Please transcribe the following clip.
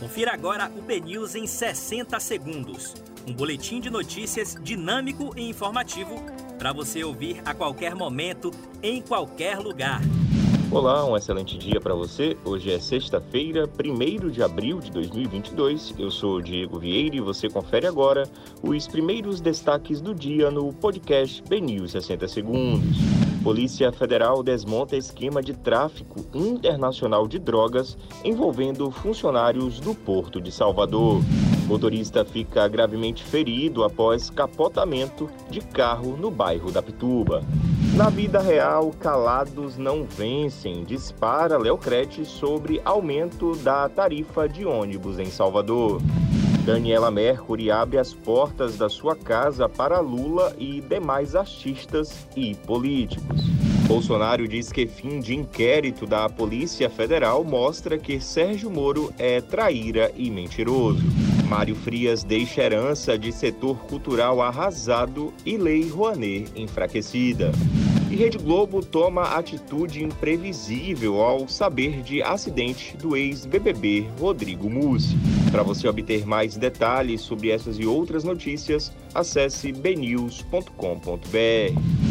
Confira agora o BNews em 60 segundos. Um boletim de notícias dinâmico e informativo para você ouvir a qualquer momento, em qualquer lugar. Olá, um excelente dia para você. Hoje é sexta-feira, 1 de abril de 2022. Eu sou Diego Vieira e você confere agora os primeiros destaques do dia no podcast BNews 60 Segundos. Polícia Federal desmonta esquema de tráfico internacional de drogas envolvendo funcionários do Porto de Salvador. Motorista fica gravemente ferido após capotamento de carro no bairro da Pituba. Na vida real, calados não vencem, dispara Leocrete sobre aumento da tarifa de ônibus em Salvador. Daniela Mercury abre as portas da sua casa para Lula e demais artistas e políticos. Bolsonaro diz que fim de inquérito da Polícia Federal mostra que Sérgio Moro é traíra e mentiroso. Mário Frias deixa herança de setor cultural arrasado e lei Rouanet enfraquecida. E Rede Globo toma atitude imprevisível ao saber de acidente do ex-BBB Rodrigo Mussi. Para você obter mais detalhes sobre essas e outras notícias, acesse bnews.com.br.